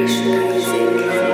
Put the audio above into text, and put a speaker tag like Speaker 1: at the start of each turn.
Speaker 1: 你是谁